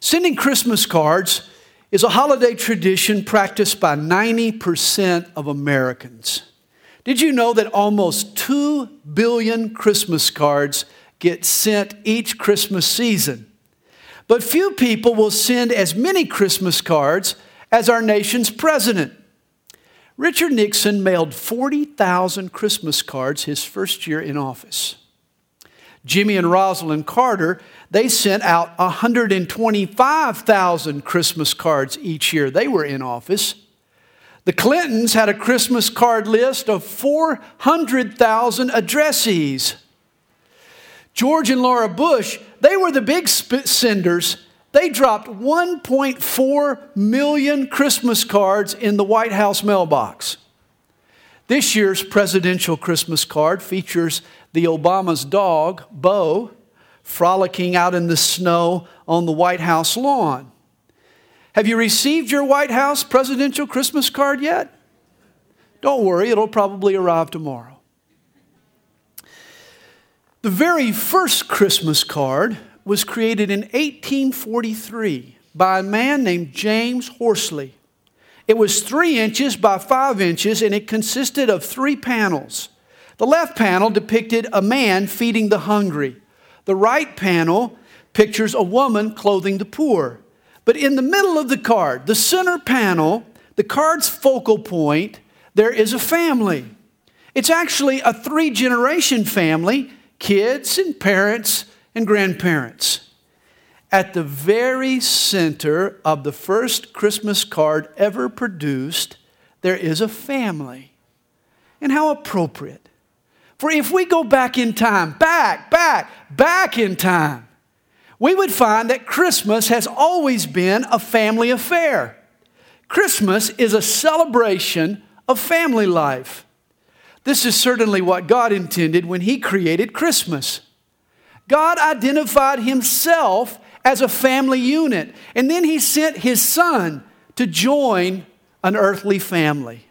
Sending Christmas cards is a holiday tradition practiced by 90% of Americans. Did you know that almost 2 billion Christmas cards get sent each Christmas season? But few people will send as many Christmas cards as our nation's president. Richard Nixon mailed 40,000 Christmas cards his first year in office. Jimmy and Rosalynn Carter, they sent out 125,000 Christmas cards each year they were in office. The Clintons had a Christmas card list of 400,000 addressees. George and Laura Bush, they were the big senders. They dropped 1.4 million Christmas cards in the White House mailbox. This year's presidential Christmas card features the Obama's dog, Bo, frolicking out in the snow on the White House lawn. Have you received your White House presidential Christmas card yet? Don't worry, it'll probably arrive tomorrow. The very first Christmas card was created in 1843 by a man named James Horsley. It was three inches by five inches and it consisted of three panels. The left panel depicted a man feeding the hungry. The right panel pictures a woman clothing the poor. But in the middle of the card, the center panel, the card's focal point, there is a family. It's actually a three generation family kids and parents and grandparents. At the very center of the first Christmas card ever produced, there is a family. And how appropriate. For if we go back in time, back, back, back in time, we would find that Christmas has always been a family affair. Christmas is a celebration of family life. This is certainly what God intended when He created Christmas. God identified Himself as a family unit, and then He sent His Son to join an earthly family.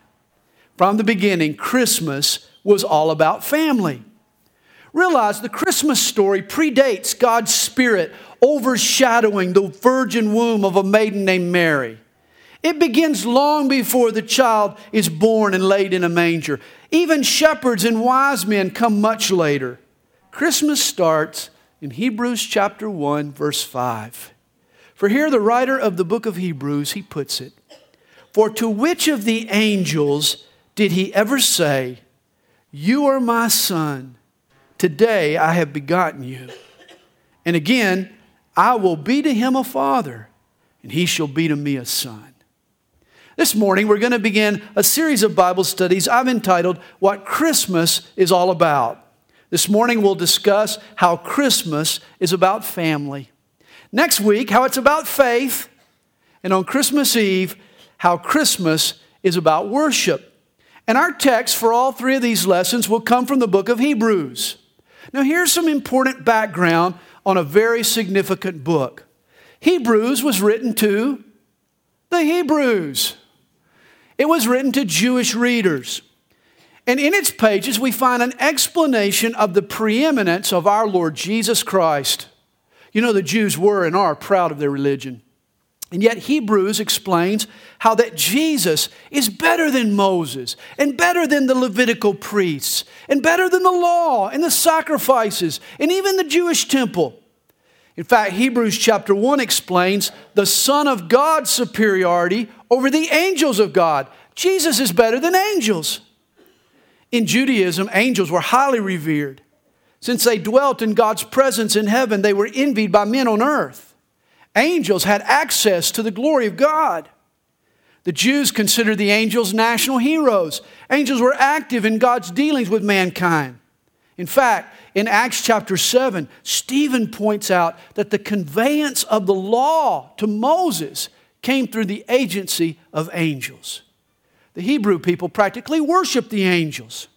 From the beginning, Christmas was all about family. Realize the Christmas story predates God's Spirit overshadowing the virgin womb of a maiden named Mary. It begins long before the child is born and laid in a manger. Even shepherds and wise men come much later. Christmas starts in Hebrews chapter 1 verse 5. For here the writer of the book of Hebrews he puts it, for to which of the angels did he ever say, you are my son, today I have begotten you. And again, I will be to him a father, and he shall be to me a son. This morning, we're going to begin a series of Bible studies I've entitled What Christmas is All About. This morning, we'll discuss how Christmas is about family. Next week, how it's about faith. And on Christmas Eve, how Christmas is about worship. And our text for all three of these lessons will come from the book of Hebrews. Now, here's some important background on a very significant book. Hebrews was written to the Hebrews. It was written to Jewish readers. And in its pages, we find an explanation of the preeminence of our Lord Jesus Christ. You know, the Jews were and are proud of their religion. And yet, Hebrews explains how that Jesus is better than Moses, and better than the Levitical priests, and better than the law, and the sacrifices, and even the Jewish temple. In fact, Hebrews chapter 1 explains the Son of God's superiority over the angels of God. Jesus is better than angels. In Judaism, angels were highly revered. Since they dwelt in God's presence in heaven, they were envied by men on earth. Angels had access to the glory of God. The Jews considered the angels national heroes. Angels were active in God's dealings with mankind. In fact, in Acts chapter 7, Stephen points out that the conveyance of the law to Moses came through the agency of angels. The Hebrew people practically worshiped the angels.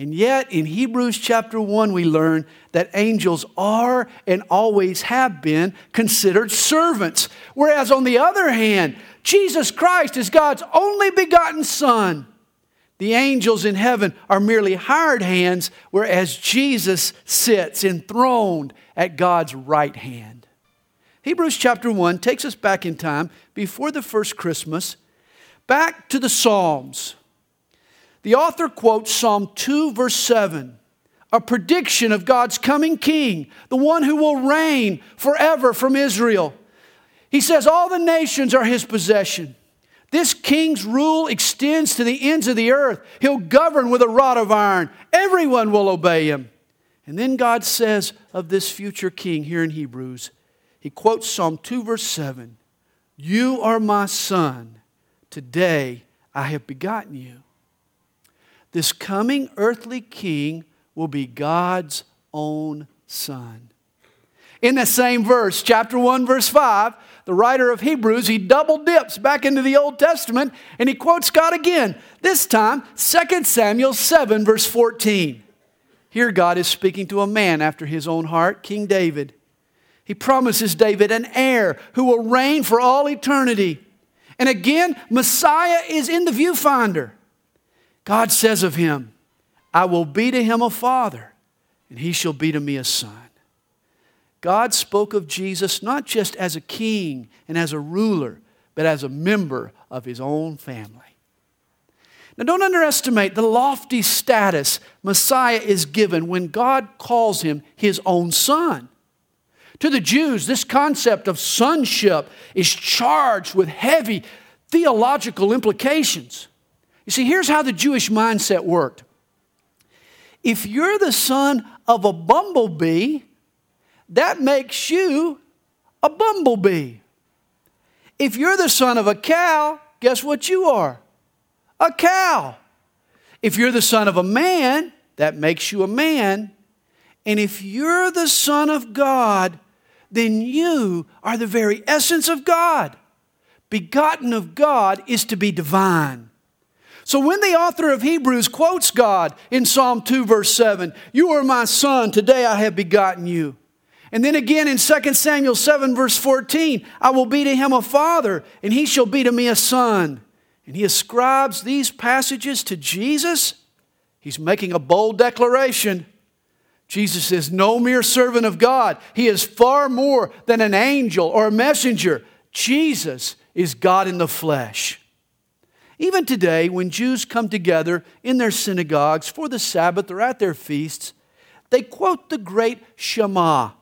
And yet, in Hebrews chapter 1, we learn that angels are and always have been considered servants. Whereas, on the other hand, Jesus Christ is God's only begotten Son the angels in heaven are merely hired hands, whereas Jesus sits enthroned at God's right hand. Hebrews chapter 1 takes us back in time before the first Christmas, back to the Psalms. The author quotes Psalm 2, verse 7, a prediction of God's coming king, the one who will reign forever from Israel. He says, All the nations are his possession. This king's rule extends to the ends of the earth. He'll govern with a rod of iron. Everyone will obey him. And then God says of this future king here in Hebrews, he quotes Psalm 2, verse 7 You are my son. Today I have begotten you. This coming earthly king will be God's own son. In the same verse, chapter 1, verse 5, the writer of Hebrews, he double dips back into the Old Testament and he quotes God again. This time, 2 Samuel 7, verse 14. Here, God is speaking to a man after his own heart, King David. He promises David an heir who will reign for all eternity. And again, Messiah is in the viewfinder. God says of him, I will be to him a father, and he shall be to me a son. God spoke of Jesus not just as a king and as a ruler, but as a member of his own family. Now, don't underestimate the lofty status Messiah is given when God calls him his own son. To the Jews, this concept of sonship is charged with heavy theological implications. You see, here's how the Jewish mindset worked if you're the son of a bumblebee, that makes you a bumblebee. If you're the son of a cow, guess what you are? A cow. If you're the son of a man, that makes you a man. And if you're the son of God, then you are the very essence of God. Begotten of God is to be divine. So when the author of Hebrews quotes God in Psalm 2, verse 7, You are my son, today I have begotten you. And then again in 2 Samuel 7, verse 14, I will be to him a father, and he shall be to me a son. And he ascribes these passages to Jesus. He's making a bold declaration. Jesus is no mere servant of God, he is far more than an angel or a messenger. Jesus is God in the flesh. Even today, when Jews come together in their synagogues for the Sabbath or at their feasts, they quote the great Shema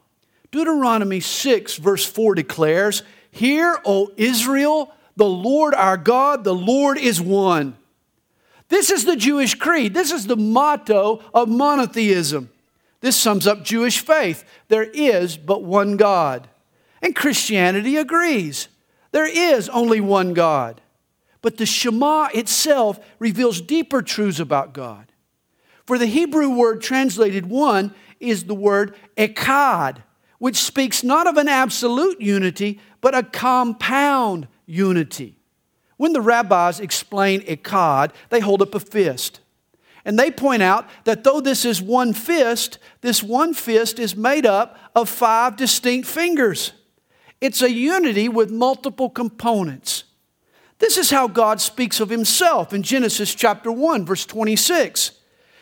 Deuteronomy 6, verse 4 declares, Hear, O Israel, the Lord our God, the Lord is one. This is the Jewish creed. This is the motto of monotheism. This sums up Jewish faith. There is but one God. And Christianity agrees. There is only one God. But the Shema itself reveals deeper truths about God. For the Hebrew word translated one is the word echad, which speaks not of an absolute unity, but a compound unity. When the rabbis explain echad, they hold up a fist. And they point out that though this is one fist, this one fist is made up of five distinct fingers. It's a unity with multiple components. This is how God speaks of himself in Genesis chapter 1, verse 26.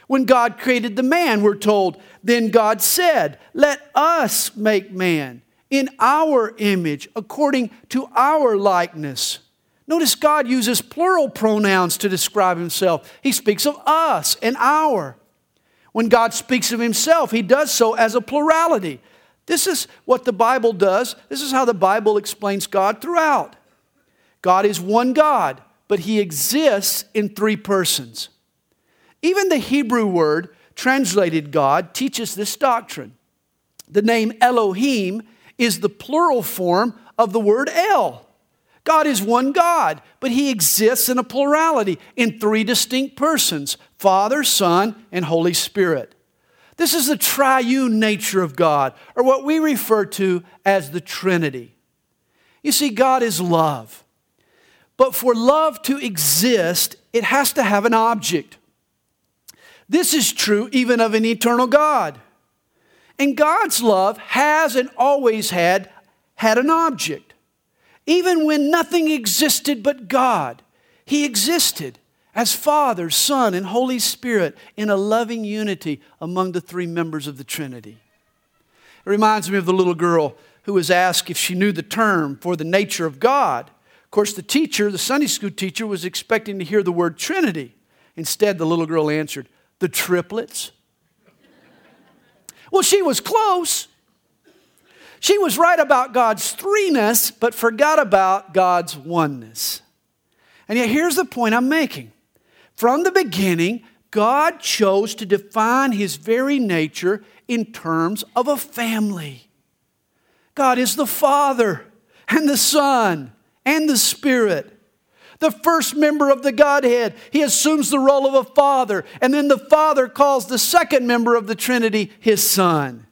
When God created the man, we're told, then God said, Let us make man in our image, according to our likeness. Notice God uses plural pronouns to describe himself. He speaks of us and our. When God speaks of himself, he does so as a plurality. This is what the Bible does. This is how the Bible explains God throughout. God is one God, but he exists in three persons. Even the Hebrew word translated God teaches this doctrine. The name Elohim is the plural form of the word El. God is one God, but he exists in a plurality in three distinct persons Father, Son, and Holy Spirit. This is the triune nature of God, or what we refer to as the Trinity. You see, God is love. But for love to exist, it has to have an object. This is true even of an eternal God. And God's love has and always had had an object. Even when nothing existed but God, He existed as Father, Son, and Holy Spirit in a loving unity among the three members of the Trinity. It reminds me of the little girl who was asked if she knew the term for the nature of God. Course, the teacher, the Sunday school teacher, was expecting to hear the word Trinity. Instead, the little girl answered, The triplets. well, she was close. She was right about God's threeness, but forgot about God's oneness. And yet, here's the point I'm making. From the beginning, God chose to define his very nature in terms of a family. God is the Father and the Son and the Spirit. The first member of the Godhead, he assumes the role of a father, and then the Father calls the second member of the Trinity his Son.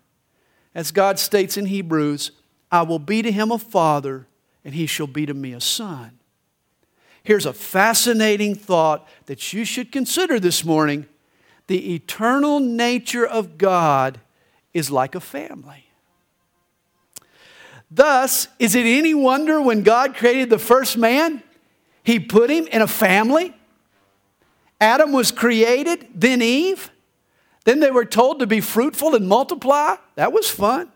As God states in Hebrews, I will be to him a father, and he shall be to me a son. Here's a fascinating thought that you should consider this morning. The eternal nature of God is like a family. Thus, is it any wonder when God created the first man, he put him in a family? Adam was created, then Eve. Then they were told to be fruitful and multiply. That was fun.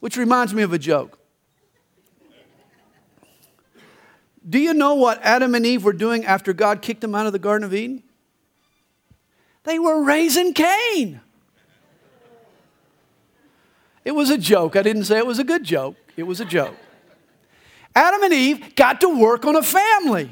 Which reminds me of a joke. Do you know what Adam and Eve were doing after God kicked them out of the Garden of Eden? They were raising Cain. It was a joke. I didn't say it was a good joke, it was a joke. Adam and Eve got to work on a family.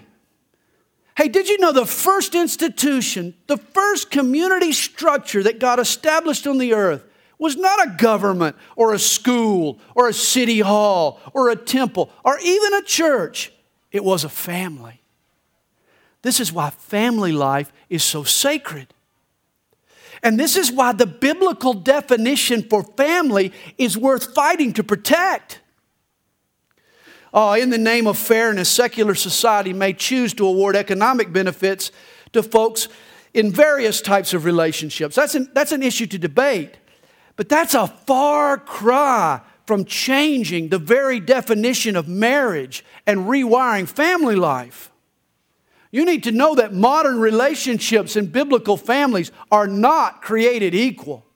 Hey, did you know the first institution, the first community structure that got established on the earth was not a government or a school or a city hall or a temple or even a church? It was a family. This is why family life is so sacred. And this is why the biblical definition for family is worth fighting to protect. Oh, in the name of fairness, secular society may choose to award economic benefits to folks in various types of relationships. That's an, that's an issue to debate. But that's a far cry from changing the very definition of marriage and rewiring family life. You need to know that modern relationships and biblical families are not created equal.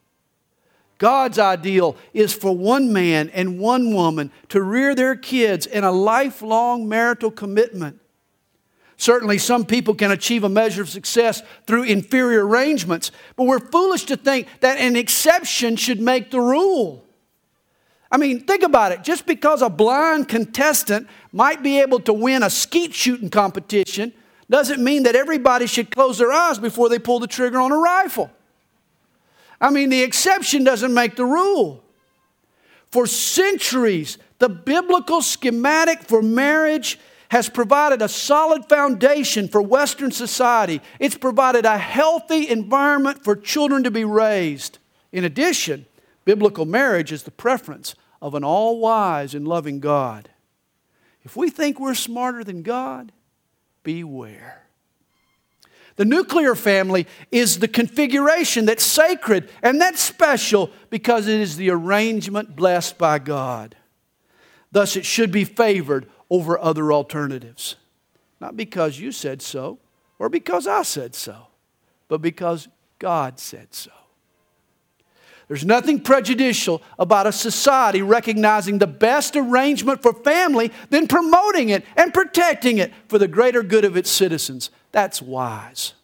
God's ideal is for one man and one woman to rear their kids in a lifelong marital commitment. Certainly, some people can achieve a measure of success through inferior arrangements, but we're foolish to think that an exception should make the rule. I mean, think about it. Just because a blind contestant might be able to win a skeet shooting competition doesn't mean that everybody should close their eyes before they pull the trigger on a rifle. I mean, the exception doesn't make the rule. For centuries, the biblical schematic for marriage has provided a solid foundation for Western society. It's provided a healthy environment for children to be raised. In addition, biblical marriage is the preference of an all wise and loving God. If we think we're smarter than God, beware. The nuclear family is the configuration that's sacred and that's special because it is the arrangement blessed by God. Thus, it should be favored over other alternatives. Not because you said so or because I said so, but because God said so. There's nothing prejudicial about a society recognizing the best arrangement for family than promoting it and protecting it for the greater good of its citizens. That's wise.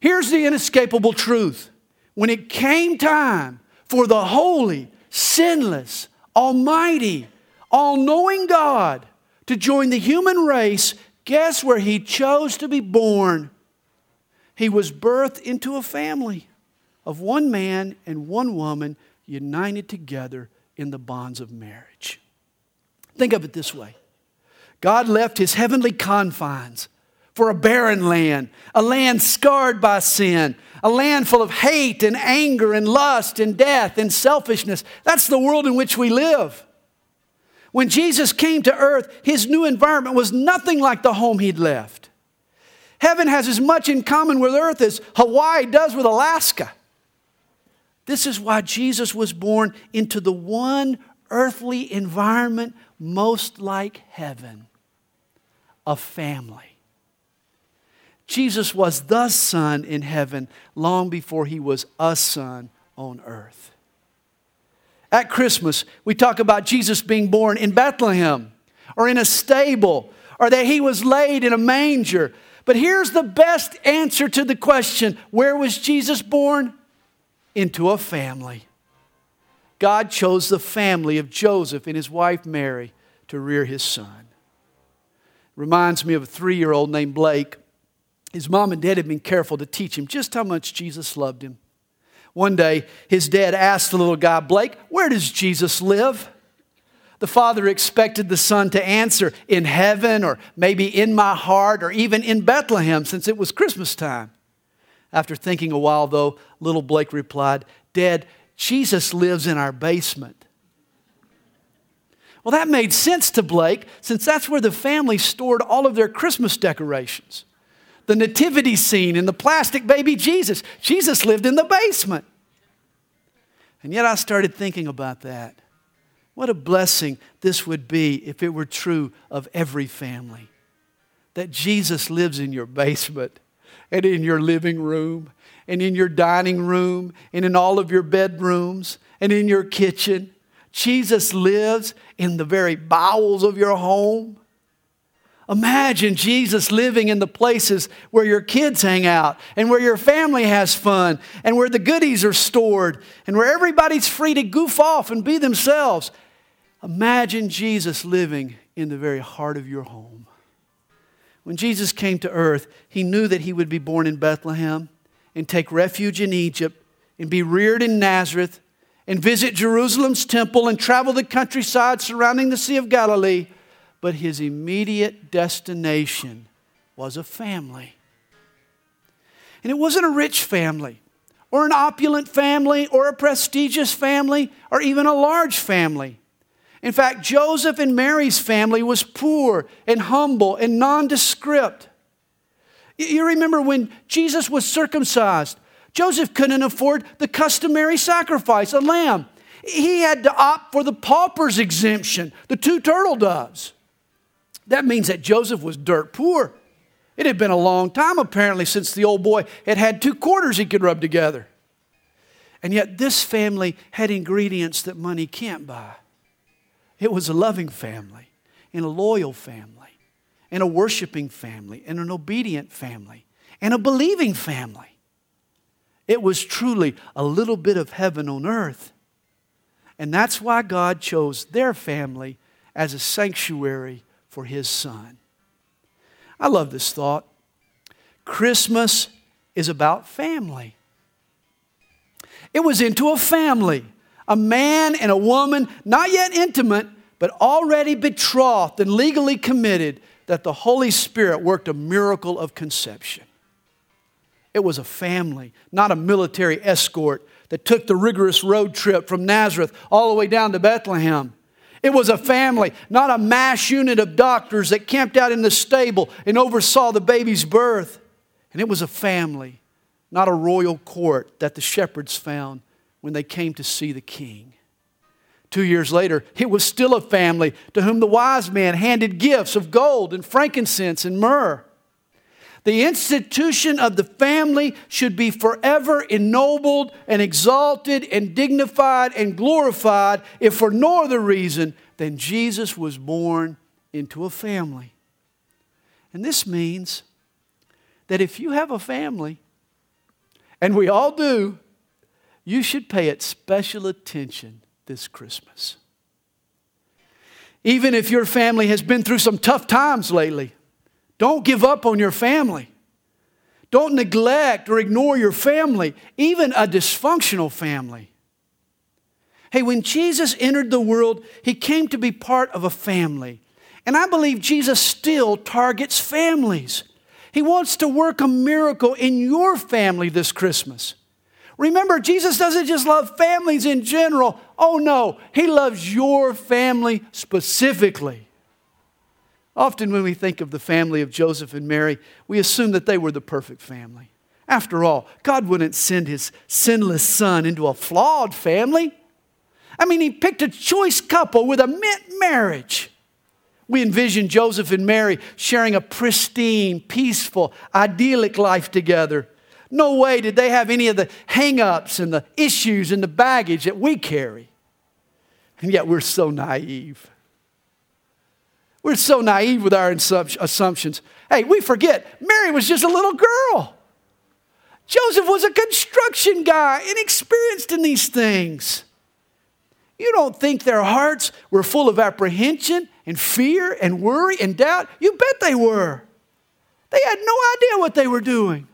Here's the inescapable truth when it came time for the holy, sinless, almighty, all knowing God to join the human race, guess where he chose to be born? He was birthed into a family of one man and one woman united together in the bonds of marriage. Think of it this way God left his heavenly confines for a barren land, a land scarred by sin, a land full of hate and anger and lust and death and selfishness. That's the world in which we live. When Jesus came to earth, his new environment was nothing like the home he'd left. Heaven has as much in common with earth as Hawaii does with Alaska. This is why Jesus was born into the one earthly environment most like heaven a family. Jesus was the Son in heaven long before he was a son on earth. At Christmas, we talk about Jesus being born in Bethlehem or in a stable or that he was laid in a manger. But here's the best answer to the question where was Jesus born? Into a family. God chose the family of Joseph and his wife Mary to rear his son. Reminds me of a three year old named Blake. His mom and dad had been careful to teach him just how much Jesus loved him. One day, his dad asked the little guy, Blake, where does Jesus live? The father expected the son to answer, in heaven, or maybe in my heart, or even in Bethlehem, since it was Christmas time. After thinking a while, though, little Blake replied, Dad, Jesus lives in our basement. Well, that made sense to Blake, since that's where the family stored all of their Christmas decorations the nativity scene and the plastic baby Jesus. Jesus lived in the basement. And yet I started thinking about that. What a blessing this would be if it were true of every family. That Jesus lives in your basement and in your living room and in your dining room and in all of your bedrooms and in your kitchen. Jesus lives in the very bowels of your home. Imagine Jesus living in the places where your kids hang out and where your family has fun and where the goodies are stored and where everybody's free to goof off and be themselves. Imagine Jesus living in the very heart of your home. When Jesus came to earth, he knew that he would be born in Bethlehem and take refuge in Egypt and be reared in Nazareth and visit Jerusalem's temple and travel the countryside surrounding the Sea of Galilee but his immediate destination was a family. And it wasn't a rich family, or an opulent family, or a prestigious family, or even a large family. In fact, Joseph and Mary's family was poor and humble and nondescript. You remember when Jesus was circumcised, Joseph couldn't afford the customary sacrifice, a lamb. He had to opt for the pauper's exemption, the two turtle doves. That means that Joseph was dirt poor. It had been a long time, apparently, since the old boy had had two quarters he could rub together. And yet, this family had ingredients that money can't buy. It was a loving family, and a loyal family, and a worshiping family, and an obedient family, and a believing family. It was truly a little bit of heaven on earth. And that's why God chose their family as a sanctuary for his son. I love this thought. Christmas is about family. It was into a family, a man and a woman, not yet intimate, but already betrothed and legally committed, that the Holy Spirit worked a miracle of conception. It was a family, not a military escort that took the rigorous road trip from Nazareth all the way down to Bethlehem. It was a family, not a mass unit of doctors that camped out in the stable and oversaw the baby's birth. And it was a family, not a royal court that the shepherds found when they came to see the king. Two years later, it was still a family to whom the wise man handed gifts of gold and frankincense and myrrh. The institution of the family should be forever ennobled and exalted and dignified and glorified, if for no other reason than Jesus was born into a family. And this means that if you have a family, and we all do, you should pay it special attention this Christmas. Even if your family has been through some tough times lately, don't give up on your family. Don't neglect or ignore your family, even a dysfunctional family. Hey, when Jesus entered the world, he came to be part of a family. And I believe Jesus still targets families. He wants to work a miracle in your family this Christmas. Remember, Jesus doesn't just love families in general. Oh no, He loves your family specifically. Often, when we think of the family of Joseph and Mary, we assume that they were the perfect family. After all, God wouldn't send his sinless son into a flawed family. I mean, he picked a choice couple with a mint marriage. We envision Joseph and Mary sharing a pristine, peaceful, idyllic life together. No way did they have any of the hang ups and the issues and the baggage that we carry. And yet we're so naive. We're so naive with our assumptions. Hey, we forget Mary was just a little girl. Joseph was a construction guy, inexperienced in these things. You don't think their hearts were full of apprehension and fear and worry and doubt? You bet they were. They had no idea what they were doing.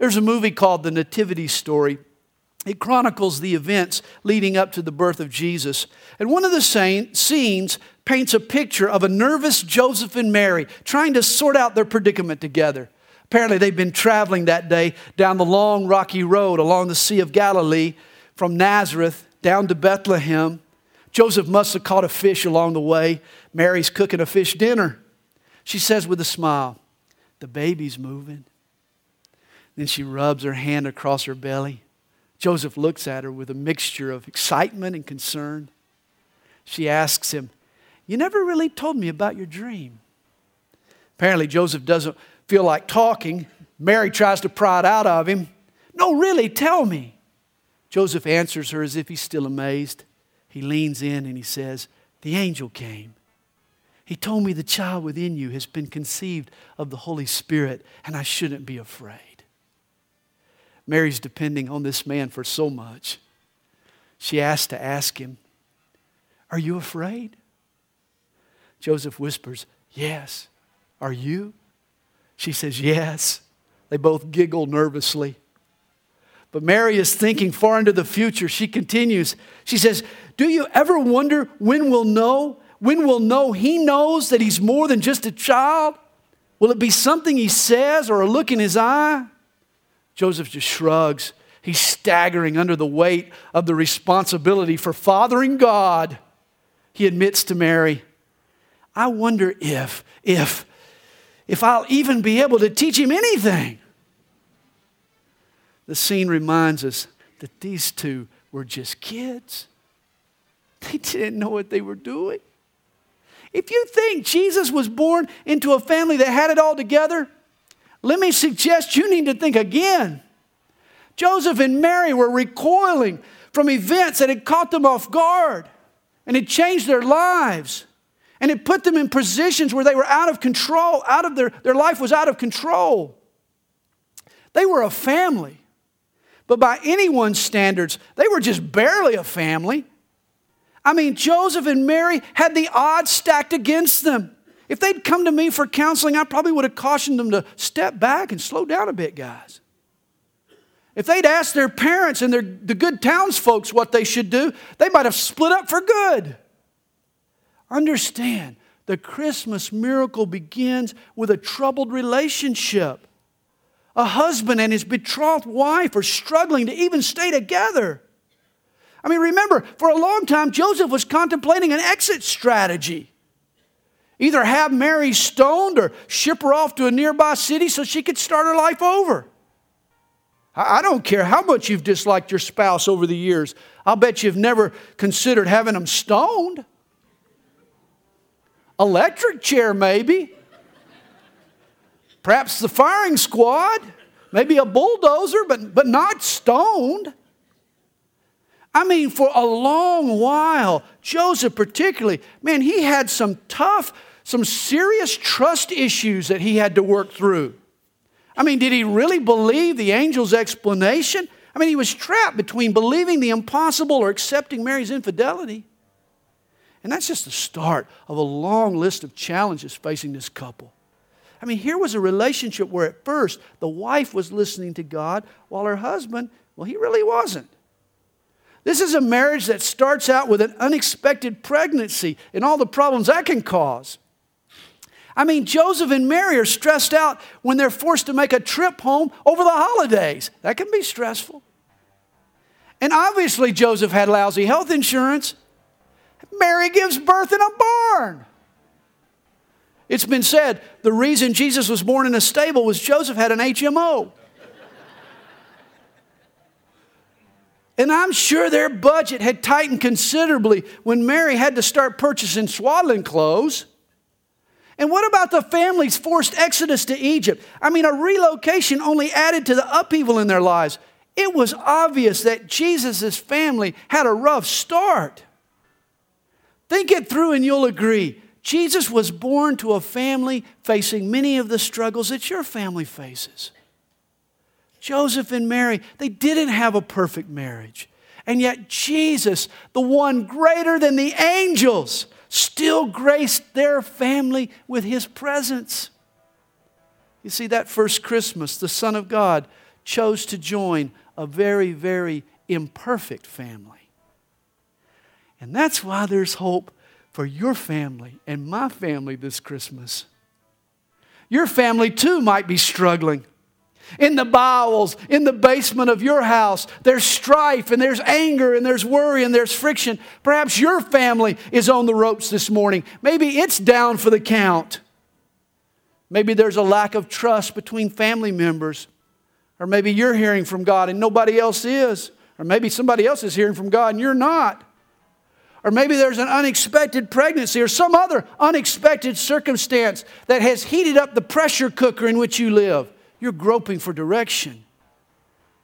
There's a movie called The Nativity Story. It chronicles the events leading up to the birth of Jesus. And one of the scenes paints a picture of a nervous Joseph and Mary trying to sort out their predicament together. Apparently, they've been traveling that day down the long rocky road along the Sea of Galilee from Nazareth down to Bethlehem. Joseph must have caught a fish along the way. Mary's cooking a fish dinner. She says with a smile, The baby's moving. Then she rubs her hand across her belly. Joseph looks at her with a mixture of excitement and concern. She asks him, You never really told me about your dream. Apparently, Joseph doesn't feel like talking. Mary tries to pry it out of him. No, really, tell me. Joseph answers her as if he's still amazed. He leans in and he says, The angel came. He told me the child within you has been conceived of the Holy Spirit, and I shouldn't be afraid. Mary's depending on this man for so much. She asked to ask him, Are you afraid? Joseph whispers, Yes. Are you? She says, Yes. They both giggle nervously. But Mary is thinking far into the future. She continues. She says, Do you ever wonder when we'll know? When we'll know he knows that he's more than just a child? Will it be something he says or a look in his eye? Joseph just shrugs. He's staggering under the weight of the responsibility for fathering God. He admits to Mary, I wonder if, if, if I'll even be able to teach him anything. The scene reminds us that these two were just kids. They didn't know what they were doing. If you think Jesus was born into a family that had it all together, let me suggest you need to think again. Joseph and Mary were recoiling from events that had caught them off guard and had changed their lives. And it put them in positions where they were out of control, out of their, their life was out of control. They were a family. But by anyone's standards, they were just barely a family. I mean, Joseph and Mary had the odds stacked against them. If they'd come to me for counseling, I probably would have cautioned them to step back and slow down a bit, guys. If they'd asked their parents and their, the good townsfolks what they should do, they might have split up for good. Understand, the Christmas miracle begins with a troubled relationship. A husband and his betrothed wife are struggling to even stay together. I mean, remember, for a long time, Joseph was contemplating an exit strategy. Either have Mary stoned or ship her off to a nearby city so she could start her life over. I don't care how much you've disliked your spouse over the years, I'll bet you've never considered having them stoned. Electric chair, maybe. Perhaps the firing squad, maybe a bulldozer, but, but not stoned. I mean, for a long while, Joseph particularly, man, he had some tough, some serious trust issues that he had to work through. I mean, did he really believe the angel's explanation? I mean, he was trapped between believing the impossible or accepting Mary's infidelity. And that's just the start of a long list of challenges facing this couple. I mean, here was a relationship where at first the wife was listening to God while her husband, well, he really wasn't. This is a marriage that starts out with an unexpected pregnancy and all the problems that can cause. I mean, Joseph and Mary are stressed out when they're forced to make a trip home over the holidays. That can be stressful. And obviously, Joseph had lousy health insurance. Mary gives birth in a barn. It's been said the reason Jesus was born in a stable was Joseph had an HMO. And I'm sure their budget had tightened considerably when Mary had to start purchasing swaddling clothes. And what about the family's forced exodus to Egypt? I mean, a relocation only added to the upheaval in their lives. It was obvious that Jesus' family had a rough start. Think it through and you'll agree. Jesus was born to a family facing many of the struggles that your family faces. Joseph and Mary, they didn't have a perfect marriage. And yet, Jesus, the one greater than the angels, still graced their family with his presence. You see, that first Christmas, the Son of God chose to join a very, very imperfect family. And that's why there's hope for your family and my family this Christmas. Your family too might be struggling. In the bowels, in the basement of your house, there's strife and there's anger and there's worry and there's friction. Perhaps your family is on the ropes this morning. Maybe it's down for the count. Maybe there's a lack of trust between family members. Or maybe you're hearing from God and nobody else is. Or maybe somebody else is hearing from God and you're not. Or maybe there's an unexpected pregnancy or some other unexpected circumstance that has heated up the pressure cooker in which you live. You're groping for direction.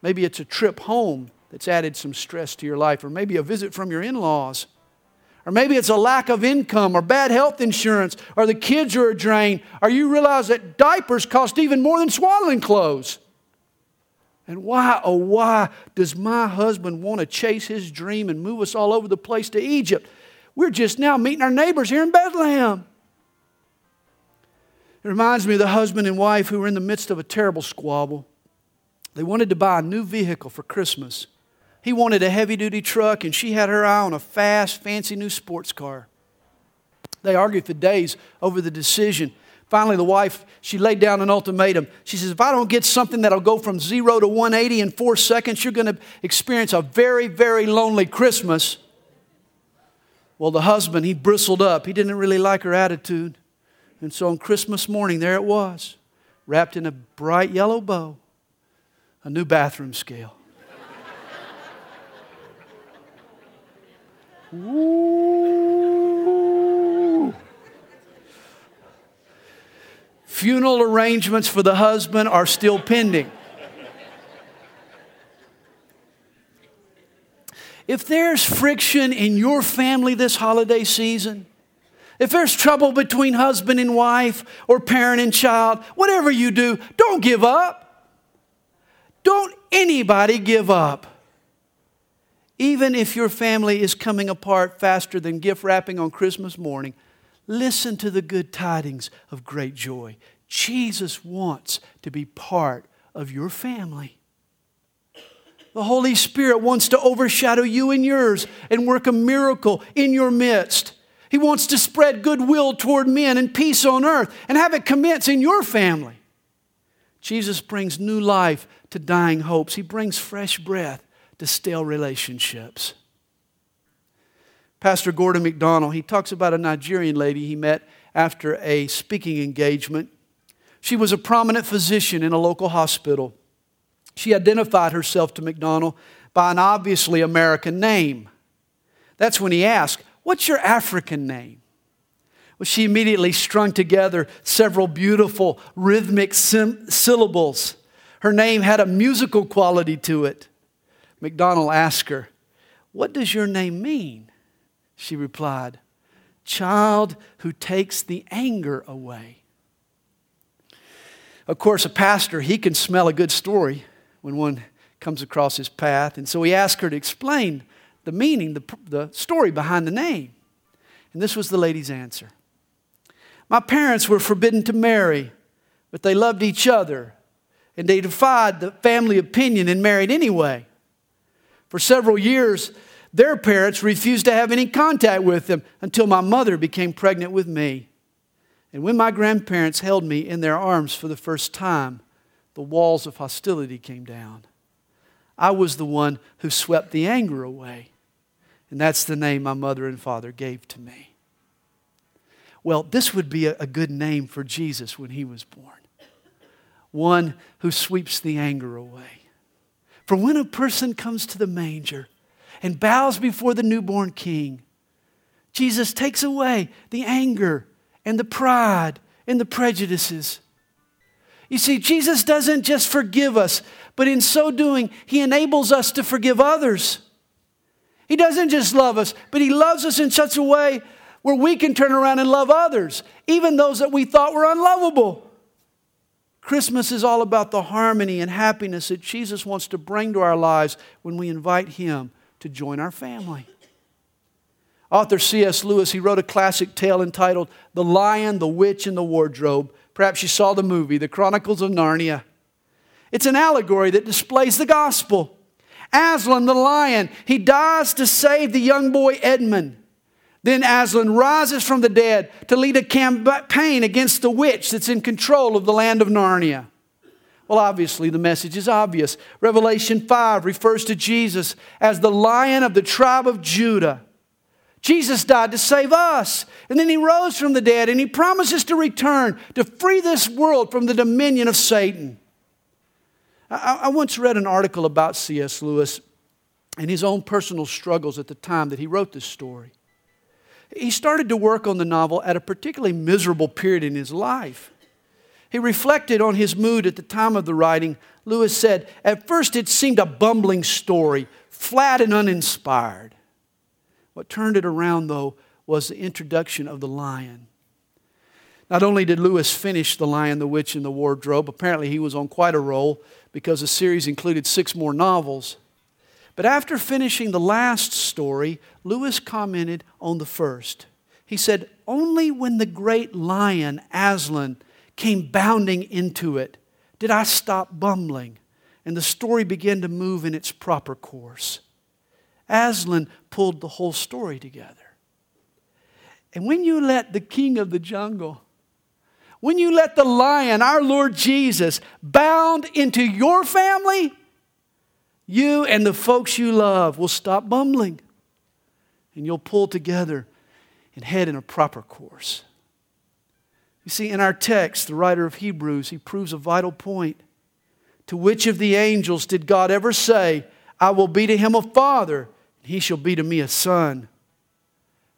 Maybe it's a trip home that's added some stress to your life, or maybe a visit from your in laws. Or maybe it's a lack of income or bad health insurance, or the kids are a drain, or you realize that diapers cost even more than swaddling clothes. And why, oh, why does my husband want to chase his dream and move us all over the place to Egypt? We're just now meeting our neighbors here in Bethlehem. It reminds me of the husband and wife who were in the midst of a terrible squabble. They wanted to buy a new vehicle for Christmas. He wanted a heavy duty truck, and she had her eye on a fast, fancy new sports car. They argued for days over the decision. Finally, the wife, she laid down an ultimatum. She says, If I don't get something that'll go from zero to 180 in four seconds, you're going to experience a very, very lonely Christmas. Well, the husband, he bristled up. He didn't really like her attitude. And so on Christmas morning, there it was, wrapped in a bright yellow bow, a new bathroom scale. Ooh. Funeral arrangements for the husband are still pending. If there's friction in your family this holiday season, if there's trouble between husband and wife or parent and child, whatever you do, don't give up. Don't anybody give up. Even if your family is coming apart faster than gift wrapping on Christmas morning, Listen to the good tidings of great joy. Jesus wants to be part of your family. The Holy Spirit wants to overshadow you and yours and work a miracle in your midst. He wants to spread goodwill toward men and peace on earth and have it commence in your family. Jesus brings new life to dying hopes, He brings fresh breath to stale relationships. Pastor Gordon MacDonald, he talks about a Nigerian lady he met after a speaking engagement. She was a prominent physician in a local hospital. She identified herself to MacDonald by an obviously American name. That's when he asked, What's your African name? Well, she immediately strung together several beautiful rhythmic sim- syllables. Her name had a musical quality to it. MacDonald asked her, What does your name mean? She replied, Child who takes the anger away. Of course, a pastor, he can smell a good story when one comes across his path. And so he asked her to explain the meaning, the, the story behind the name. And this was the lady's answer My parents were forbidden to marry, but they loved each other. And they defied the family opinion and married anyway. For several years, their parents refused to have any contact with them until my mother became pregnant with me. And when my grandparents held me in their arms for the first time, the walls of hostility came down. I was the one who swept the anger away. And that's the name my mother and father gave to me. Well, this would be a, good name for Jesus when he was born one who sweeps the anger away. For when a person comes to the manger, and bows before the newborn king. Jesus takes away the anger and the pride and the prejudices. You see, Jesus doesn't just forgive us, but in so doing, he enables us to forgive others. He doesn't just love us, but he loves us in such a way where we can turn around and love others, even those that we thought were unlovable. Christmas is all about the harmony and happiness that Jesus wants to bring to our lives when we invite Him to join our family. Author C.S. Lewis, he wrote a classic tale entitled The Lion, the Witch, and the Wardrobe. Perhaps you saw the movie, The Chronicles of Narnia. It's an allegory that displays the gospel. Aslan, the lion, he dies to save the young boy Edmund. Then Aslan rises from the dead to lead a campaign against the witch that's in control of the land of Narnia. Well, obviously, the message is obvious. Revelation 5 refers to Jesus as the lion of the tribe of Judah. Jesus died to save us, and then he rose from the dead, and he promises to return to free this world from the dominion of Satan. I, I once read an article about C.S. Lewis and his own personal struggles at the time that he wrote this story. He started to work on the novel at a particularly miserable period in his life. He reflected on his mood at the time of the writing. Lewis said, At first it seemed a bumbling story, flat and uninspired. What turned it around, though, was the introduction of the lion. Not only did Lewis finish The Lion, the Witch, and the Wardrobe, apparently he was on quite a roll because the series included six more novels. But after finishing the last story, Lewis commented on the first. He said, Only when the great lion, Aslan, came bounding into it did I stop bumbling, and the story began to move in its proper course. Aslan pulled the whole story together. And when you let the king of the jungle, when you let the lion, our Lord Jesus, bound into your family, you and the folks you love will stop bumbling and you'll pull together and head in a proper course. You see, in our text, the writer of Hebrews, he proves a vital point. To which of the angels did God ever say, I will be to him a father, and he shall be to me a son?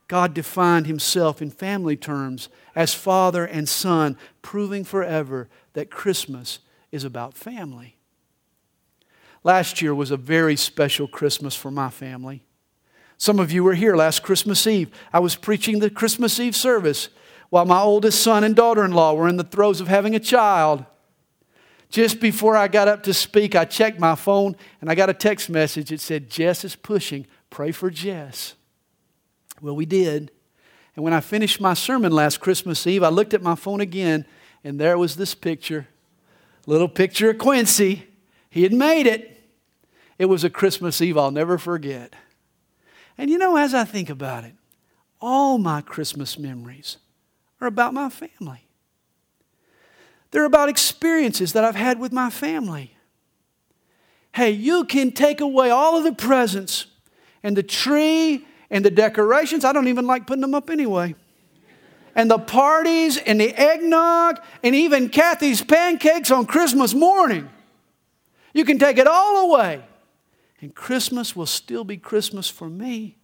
God defined himself in family terms as father and son, proving forever that Christmas is about family. Last year was a very special Christmas for my family. Some of you were here last Christmas Eve. I was preaching the Christmas Eve service while my oldest son and daughter in law were in the throes of having a child. Just before I got up to speak, I checked my phone and I got a text message. It said, Jess is pushing. Pray for Jess. Well, we did. And when I finished my sermon last Christmas Eve, I looked at my phone again and there was this picture little picture of Quincy. He had made it. It was a Christmas Eve I'll never forget. And you know, as I think about it, all my Christmas memories are about my family. They're about experiences that I've had with my family. Hey, you can take away all of the presents and the tree and the decorations. I don't even like putting them up anyway. And the parties and the eggnog and even Kathy's pancakes on Christmas morning. You can take it all away. And Christmas will still be Christmas for me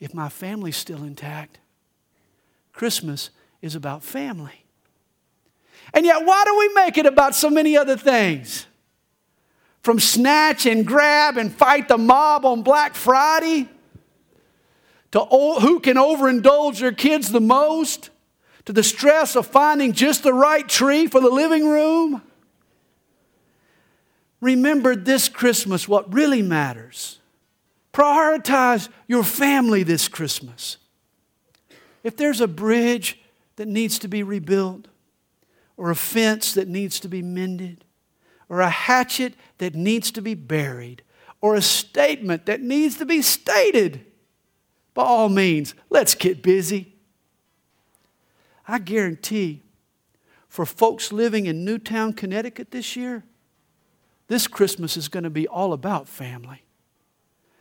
if my family's still intact. Christmas is about family. And yet, why do we make it about so many other things? From snatch and grab and fight the mob on Black Friday to who can overindulge their kids the most to the stress of finding just the right tree for the living room remember this Christmas what really matters. Prioritize your family this Christmas. If there's a bridge that needs to be rebuilt, or a fence that needs to be mended, or a hatchet that needs to be buried, or a statement that needs to be stated, by all means, let's get busy. I guarantee for folks living in Newtown, Connecticut this year, this Christmas is going to be all about family.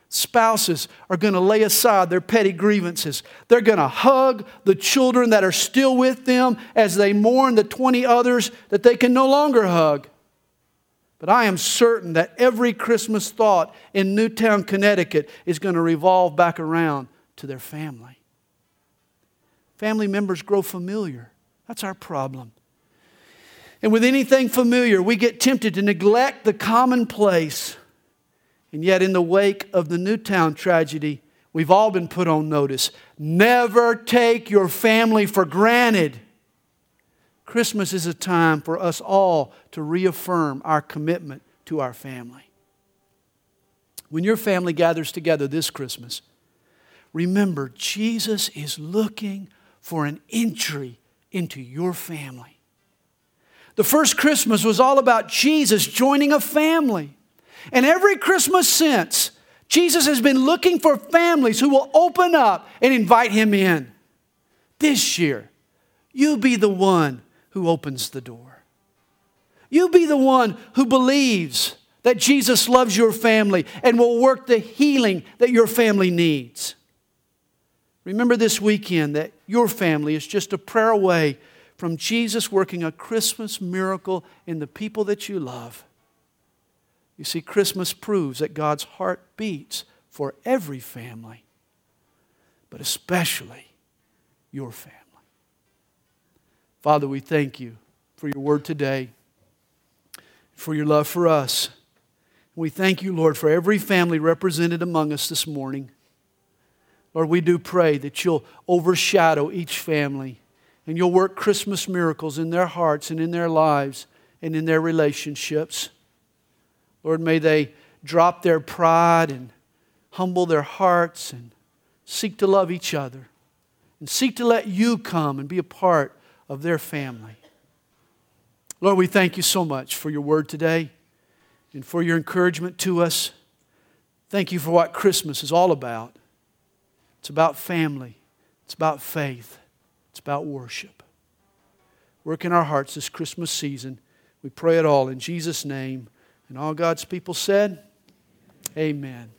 Spouses are going to lay aside their petty grievances. They're going to hug the children that are still with them as they mourn the 20 others that they can no longer hug. But I am certain that every Christmas thought in Newtown, Connecticut is going to revolve back around to their family. Family members grow familiar. That's our problem. And with anything familiar, we get tempted to neglect the commonplace. And yet, in the wake of the Newtown tragedy, We've all been put on notice. Never take your family for granted. Christmas is a time for us all to reaffirm our commitment to our family. When your family gathers together this Christmas, remember Jesus is looking for an entry into your family. The first Christmas was all about Jesus joining a family. And every Christmas since, Jesus has been looking for families who will open up and invite him in. This year, you be the one who opens the door. You be the one who believes that Jesus loves your family and will work the healing that your family needs. Remember this weekend that your family is just a prayer away from Jesus working a Christmas miracle in the people that you love. You see, Christmas proves that God's heart beats for every family, but especially your family. Father, we thank you for your word today, for your love for us. We thank you, Lord, for every family represented among us this morning. Lord, we do pray that you'll overshadow each family and you'll work Christmas miracles in their hearts and in their lives and in their relationships. Lord, may they drop their pride and humble their hearts and seek to love each other and seek to let you come and be a part of their family. Lord, we thank you so much for your word today and for your encouragement to us. Thank you for what Christmas is all about. It's about family, it's about faith, it's about worship. Work in our hearts this Christmas season. We pray it all in Jesus' name. And all God's people said, Amen.